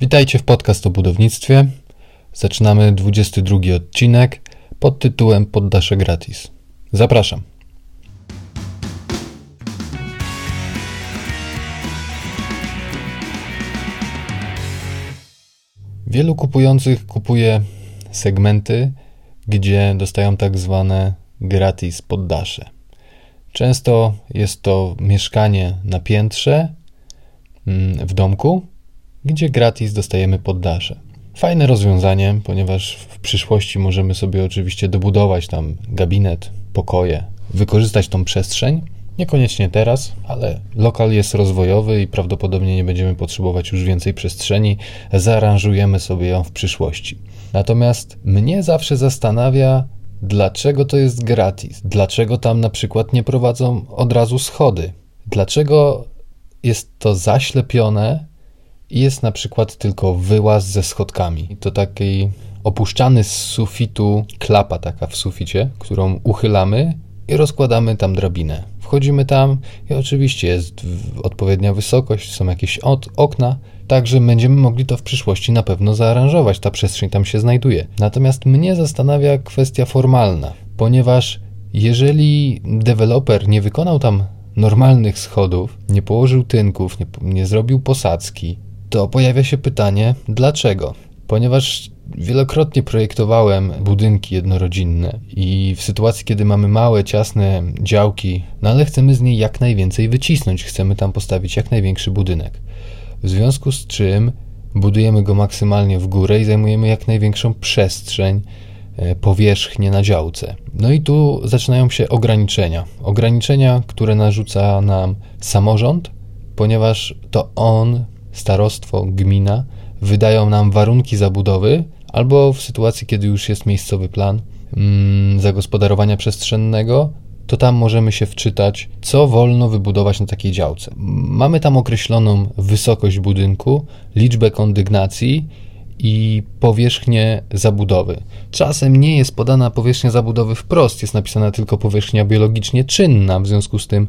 Witajcie w podcast o budownictwie. Zaczynamy 22 odcinek pod tytułem Poddasze gratis. Zapraszam. Wielu kupujących kupuje segmenty, gdzie dostają tak zwane gratis poddasze. Często jest to mieszkanie na piętrze mm, w domku, gdzie gratis dostajemy poddasze. Fajne rozwiązanie, ponieważ w przyszłości możemy sobie oczywiście dobudować tam gabinet, pokoje, wykorzystać tą przestrzeń. Niekoniecznie teraz, ale lokal jest rozwojowy i prawdopodobnie nie będziemy potrzebować już więcej przestrzeni. Zaaranżujemy sobie ją w przyszłości. Natomiast mnie zawsze zastanawia, dlaczego to jest gratis. Dlaczego tam na przykład nie prowadzą od razu schody? Dlaczego jest to zaślepione jest na przykład tylko wyłaz ze schodkami. To taki opuszczany z sufitu klapa taka w suficie, którą uchylamy i rozkładamy tam drabinę. Wchodzimy tam i oczywiście jest odpowiednia wysokość, są jakieś od, okna, także będziemy mogli to w przyszłości na pewno zaaranżować. Ta przestrzeń tam się znajduje. Natomiast mnie zastanawia kwestia formalna, ponieważ jeżeli deweloper nie wykonał tam normalnych schodów, nie położył tynków, nie, nie zrobił posadzki, to pojawia się pytanie, dlaczego? Ponieważ wielokrotnie projektowałem budynki jednorodzinne i w sytuacji, kiedy mamy małe, ciasne działki, no ale chcemy z niej jak najwięcej wycisnąć, chcemy tam postawić jak największy budynek. W związku z czym budujemy go maksymalnie w górę i zajmujemy jak największą przestrzeń, e, powierzchnię na działce. No i tu zaczynają się ograniczenia. Ograniczenia, które narzuca nam samorząd, ponieważ to on starostwo, gmina wydają nam warunki zabudowy, albo w sytuacji, kiedy już jest miejscowy plan mm, zagospodarowania przestrzennego, to tam możemy się wczytać, co wolno wybudować na takiej działce. Mamy tam określoną wysokość budynku, liczbę kondygnacji i powierzchnię zabudowy. Czasem nie jest podana powierzchnia zabudowy wprost, jest napisana tylko powierzchnia biologicznie czynna, w związku z tym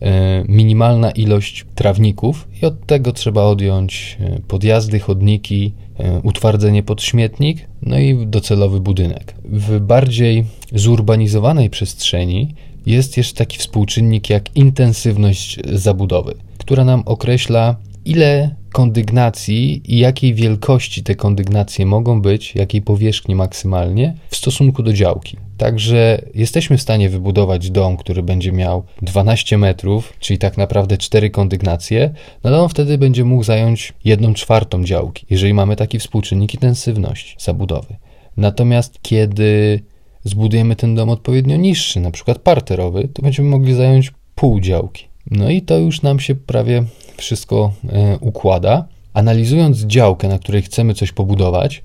e, minimalna ilość trawników i od tego trzeba odjąć e, podjazdy, chodniki, e, utwardzenie pod śmietnik, no i docelowy budynek. W bardziej zurbanizowanej przestrzeni jest jeszcze taki współczynnik jak intensywność zabudowy, która nam określa ile kondygnacji i jakiej wielkości te kondygnacje mogą być, jakiej powierzchni maksymalnie w stosunku do działki. Także jesteśmy w stanie wybudować dom, który będzie miał 12 metrów, czyli tak naprawdę 4 kondygnacje, no on wtedy będzie mógł zająć 1 czwartą działki, jeżeli mamy taki współczynnik intensywności zabudowy. Natomiast kiedy zbudujemy ten dom odpowiednio niższy, na przykład parterowy, to będziemy mogli zająć pół działki. No i to już nam się prawie wszystko e, układa. Analizując działkę, na której chcemy coś pobudować,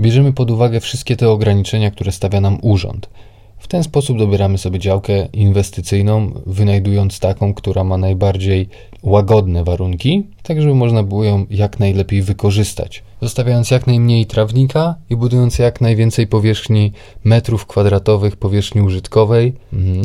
bierzemy pod uwagę wszystkie te ograniczenia, które stawia nam urząd. W ten sposób dobieramy sobie działkę inwestycyjną, wynajdując taką, która ma najbardziej łagodne warunki, tak żeby można było ją jak najlepiej wykorzystać, zostawiając jak najmniej trawnika i budując jak najwięcej powierzchni metrów kwadratowych powierzchni użytkowej,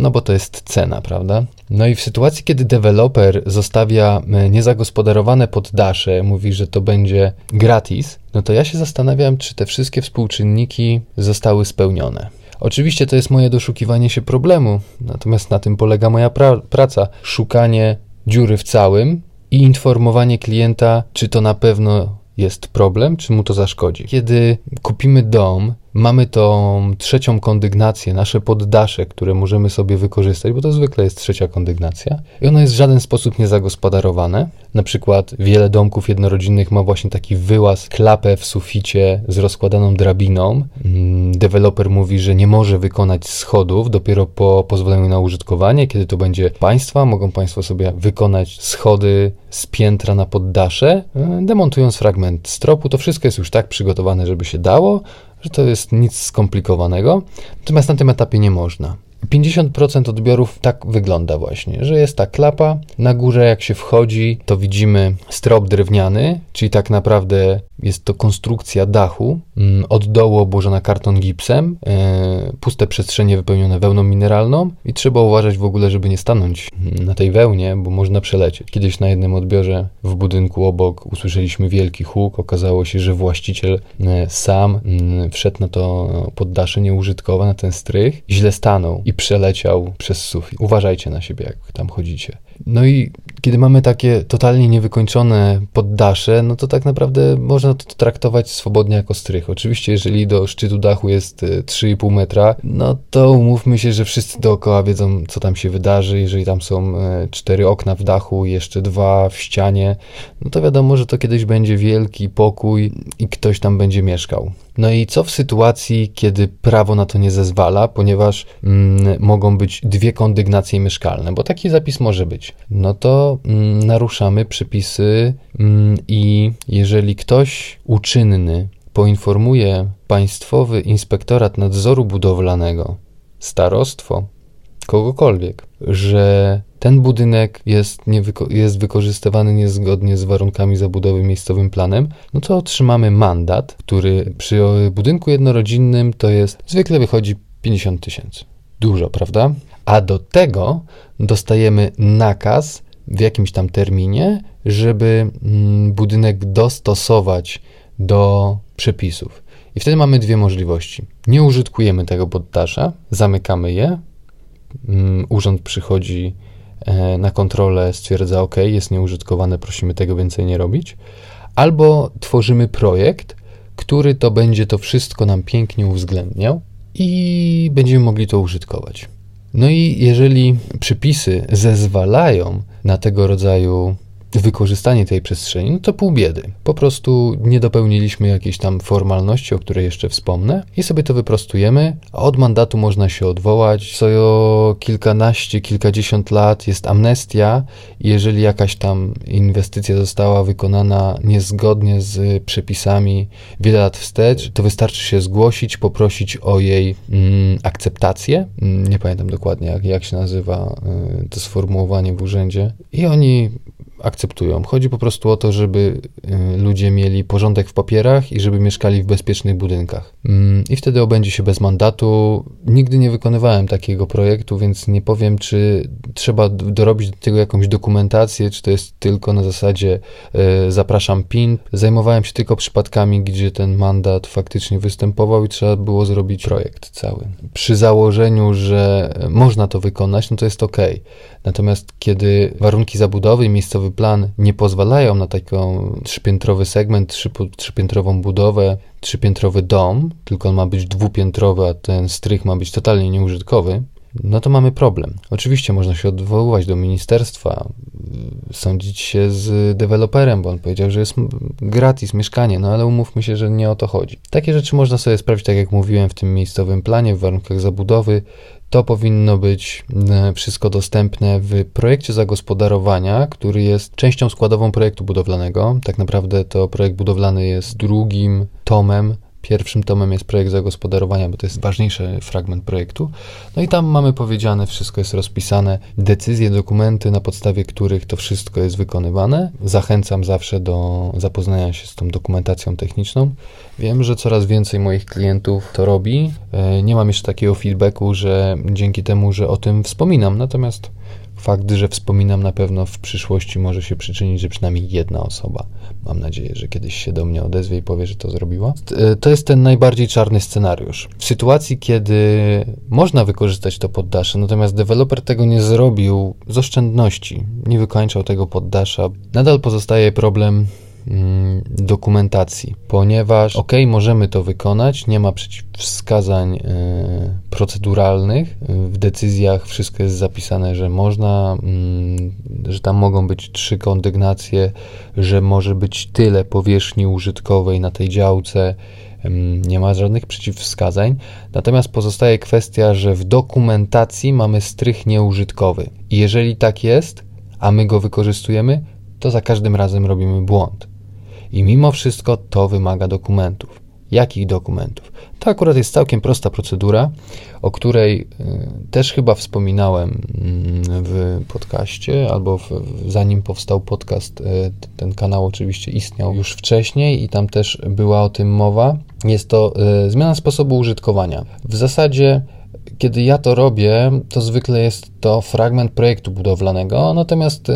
no bo to jest cena, prawda? No i w sytuacji, kiedy deweloper zostawia e, niezagospodarowane poddasze, mówi, że to będzie gratis, no to ja się zastanawiam, czy te wszystkie współczynniki zostały spełnione. Oczywiście to jest moje doszukiwanie się problemu, natomiast na tym polega moja pra praca. Szukanie dziury w całym i informowanie klienta, czy to na pewno jest problem, czy mu to zaszkodzi. Kiedy kupimy dom, mamy tą trzecią kondygnację, nasze poddasze, które możemy sobie wykorzystać, bo to zwykle jest trzecia kondygnacja i ono jest w żaden sposób niezagospodarowane. Na przykład wiele domków jednorodzinnych ma właśnie taki wyłaz, klapę w suficie z rozkładaną drabiną. Mm, deweloper mówi, że nie może wykonać schodów dopiero po pozwoleniu na użytkowanie. Kiedy to będzie państwa, mogą państwo sobie wykonać schody z piętra na poddasze, e, demontując fragment stropu. To wszystko jest już tak przygotowane, żeby się dało że to jest nic skomplikowanego, natomiast na tym etapie nie można. 50% odbiorów tak wygląda właśnie, że jest ta klapa, na górze jak się wchodzi, to widzimy strop drewniany, czyli tak naprawdę jest to konstrukcja dachu, mm, od dołu obłożona karton gipsem, e, puste przestrzenie wypełnione wełną mineralną i trzeba uważać w ogóle, żeby nie stanąć na tej wełnie, bo można przelecieć. Kiedyś na jednym odbiorze w budynku obok usłyszeliśmy wielki huk, okazało się, że właściciel e, sam mm, wszedł na to poddasze nieużytkowe, na ten strych, źle stanął. I przeleciał przez sufit. Uważajcie na siebie, jak tam chodzicie. No i kiedy mamy takie totalnie niewykończone poddasze, no to tak naprawdę można to traktować swobodnie jako strych. Oczywiście, jeżeli do szczytu dachu jest 3,5 e, metra, no to umówmy się, że wszyscy dookoła wiedzą, co tam się wydarzy. Jeżeli tam są e, cztery okna w dachu, jeszcze dwa w ścianie, no to wiadomo, że to kiedyś będzie wielki pokój i ktoś tam będzie mieszkał. No i co w sytuacji, kiedy prawo na to nie zezwala, ponieważ mm, mogą być dwie kondygnacje mieszkalne, bo taki zapis może być. No to mm, naruszamy przepisy mm, i jeżeli ktoś uczynny poinformuje Państwowy Inspektorat Nadzoru Budowlanego, starostwo, kogokolwiek, że ten budynek jest, jest wykorzystywany niezgodnie z warunkami zabudowy miejscowym planem, no to otrzymamy mandat, który przy budynku jednorodzinnym to jest, zwykle wychodzi 50 tysięcy. Dużo, prawda? A do tego dostajemy nakaz w jakimś tam terminie, żeby mm, budynek dostosować do przepisów. I wtedy mamy dwie możliwości. Nie użytkujemy tego poddasza, zamykamy je, urząd przychodzi E, na kontrolę stwierdza OK, jest nieużytkowane, prosimy tego więcej nie robić, albo tworzymy projekt, który to będzie to wszystko nam pięknie uwzględniał i będziemy mogli to użytkować. No i jeżeli przepisy zezwalają na tego rodzaju wykorzystanie tej przestrzeni, no to pół biedy. Po prostu nie dopełniliśmy jakiejś tam formalności, o której jeszcze wspomnę i sobie to wyprostujemy, od mandatu można się odwołać. Co kilkanaście, kilkadziesiąt lat jest amnestia jeżeli jakaś tam inwestycja została wykonana niezgodnie z przepisami wiele lat wstecz, to wystarczy się zgłosić, poprosić o jej mm, akceptację. Mm, nie pamiętam dokładnie, jak, jak się nazywa y, to sformułowanie w urzędzie. I oni akceptują. Chodzi po prostu o to, żeby y, ludzie mieli porządek w papierach i żeby mieszkali w bezpiecznych budynkach. Mm, I wtedy obędzie się bez mandatu. Nigdy nie wykonywałem takiego projektu, więc nie powiem, czy trzeba dorobić do tego jakąś dokumentację, czy to jest tylko na zasadzie y, zapraszam PIN. Zajmowałem się tylko przypadkami, gdzie ten mandat faktycznie występował i trzeba było zrobić projekt cały. Przy założeniu, że można to wykonać, no to jest ok. Natomiast kiedy warunki zabudowy i miejscowy plan nie pozwalają na taki trzypiętrowy segment, trzy, trzypiętrową budowę, trzypiętrowy dom, tylko on ma być dwupiętrowy, a ten strych ma być totalnie nieużytkowy, no to mamy problem. Oczywiście można się odwoływać do ministerstwa, sądzić się z deweloperem, bo on powiedział, że jest gratis mieszkanie, no ale umówmy się, że nie o to chodzi. Takie rzeczy można sobie sprawdzić, tak jak mówiłem, w tym miejscowym planie, w warunkach zabudowy. To powinno być e, wszystko dostępne w projekcie zagospodarowania, który jest częścią składową projektu budowlanego. Tak naprawdę to projekt budowlany jest drugim tomem Pierwszym tomem jest projekt zagospodarowania, bo to jest ważniejszy fragment projektu. No i tam mamy powiedziane, wszystko jest rozpisane, decyzje, dokumenty, na podstawie których to wszystko jest wykonywane. Zachęcam zawsze do zapoznania się z tą dokumentacją techniczną. Wiem, że coraz więcej moich klientów to robi. E, nie mam jeszcze takiego feedbacku, że dzięki temu, że o tym wspominam, natomiast Fakt, że wspominam na pewno w przyszłości może się przyczynić, że przynajmniej jedna osoba, mam nadzieję, że kiedyś się do mnie odezwie i powie, że to zrobiła. E, to jest ten najbardziej czarny scenariusz. W sytuacji, kiedy można wykorzystać to poddasze, natomiast deweloper tego nie zrobił z oszczędności, nie wykończał tego poddasza, nadal pozostaje problem dokumentacji, ponieważ ok, możemy to wykonać, nie ma przeciwwskazań y, proceduralnych, w decyzjach wszystko jest zapisane, że można, y, że tam mogą być trzy kondygnacje, że może być tyle powierzchni użytkowej na tej działce, y, nie ma żadnych przeciwwskazań. Natomiast pozostaje kwestia, że w dokumentacji mamy strych nieużytkowy. Jeżeli tak jest, a my go wykorzystujemy, to za każdym razem robimy błąd. I mimo wszystko to wymaga dokumentów. Jakich dokumentów? To akurat jest całkiem prosta procedura, o której y, też chyba wspominałem mm, w podcaście, albo w, zanim powstał podcast, y, ten kanał oczywiście istniał już wcześniej i tam też była o tym mowa. Jest to y, zmiana sposobu użytkowania. W zasadzie kiedy ja to robię, to zwykle jest to fragment projektu budowlanego, natomiast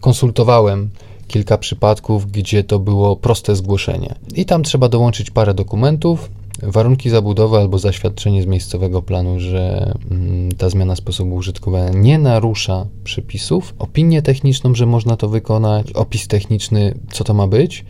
konsultowałem kilka przypadków, gdzie to było proste zgłoszenie. I tam trzeba dołączyć parę dokumentów, warunki zabudowy albo zaświadczenie z miejscowego planu, że mm, ta zmiana sposobu użytkowania nie narusza przepisów, opinię techniczną, że można to wykonać, opis techniczny, co to ma być.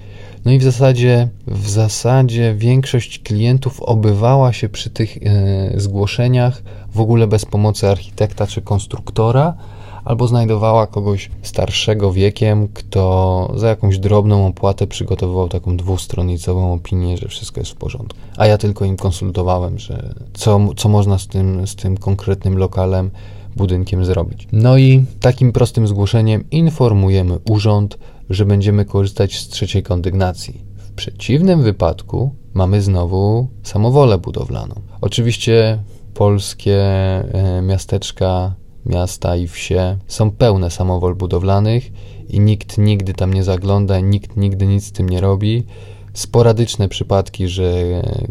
No i w zasadzie, w zasadzie większość klientów obywała się przy tych e, zgłoszeniach w ogóle bez pomocy architekta czy konstruktora, albo znajdowała kogoś starszego wiekiem, kto za jakąś drobną opłatę przygotowywał taką dwustronicową opinię, że wszystko jest w porządku. A ja tylko im konsultowałem, że co, co można z tym, z tym konkretnym lokalem, budynkiem zrobić. No i takim prostym zgłoszeniem informujemy urząd, że będziemy korzystać z trzeciej kondygnacji. W przeciwnym wypadku mamy znowu samowolę budowlaną. Oczywiście polskie e, miasteczka miasta i wsie są pełne samowol budowlanych i nikt nigdy tam nie zagląda, nikt nigdy nic z tym nie robi. Sporadyczne przypadki, że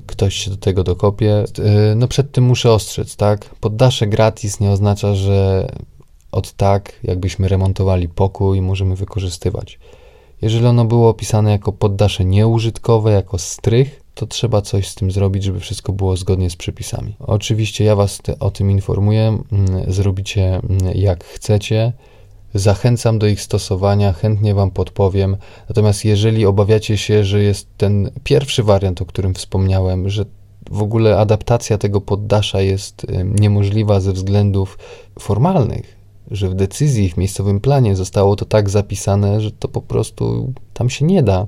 ktoś się do tego dokopie. E, no przed tym muszę ostrzec, tak? Poddasze gratis nie oznacza, że od tak, jakbyśmy remontowali pokój, możemy wykorzystywać. Jeżeli ono było opisane jako poddasze nieużytkowe, jako strych, to trzeba coś z tym zrobić, żeby wszystko było zgodnie z przepisami. Oczywiście ja Was te, o tym informuję, mm, zrobicie mm, jak chcecie. Zachęcam do ich stosowania, chętnie Wam podpowiem. Natomiast jeżeli obawiacie się, że jest ten pierwszy wariant, o którym wspomniałem, że w ogóle adaptacja tego poddasza jest niemożliwa ze względów formalnych, że w decyzji, w miejscowym planie zostało to tak zapisane, że to po prostu tam się nie da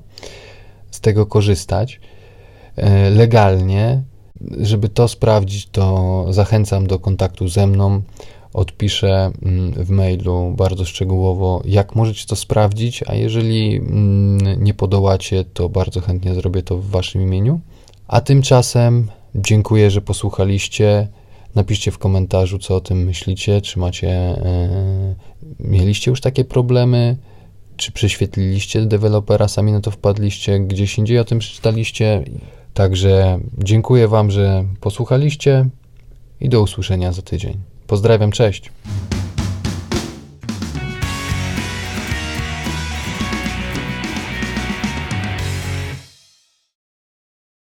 z tego korzystać legalnie. Żeby to sprawdzić, to zachęcam do kontaktu ze mną. Odpiszę mm, w mailu bardzo szczegółowo, jak możecie to sprawdzić, a jeżeli mm, nie podołacie, to bardzo chętnie zrobię to w Waszym imieniu. A tymczasem dziękuję, że posłuchaliście. Napiszcie w komentarzu, co o tym myślicie, czy macie, e, mieliście już takie problemy, czy prześwietliliście dewelopera, sami na to wpadliście, gdzieś indziej o tym przeczytaliście. Także dziękuję Wam, że posłuchaliście i do usłyszenia za tydzień. Pozdrawiam, cześć.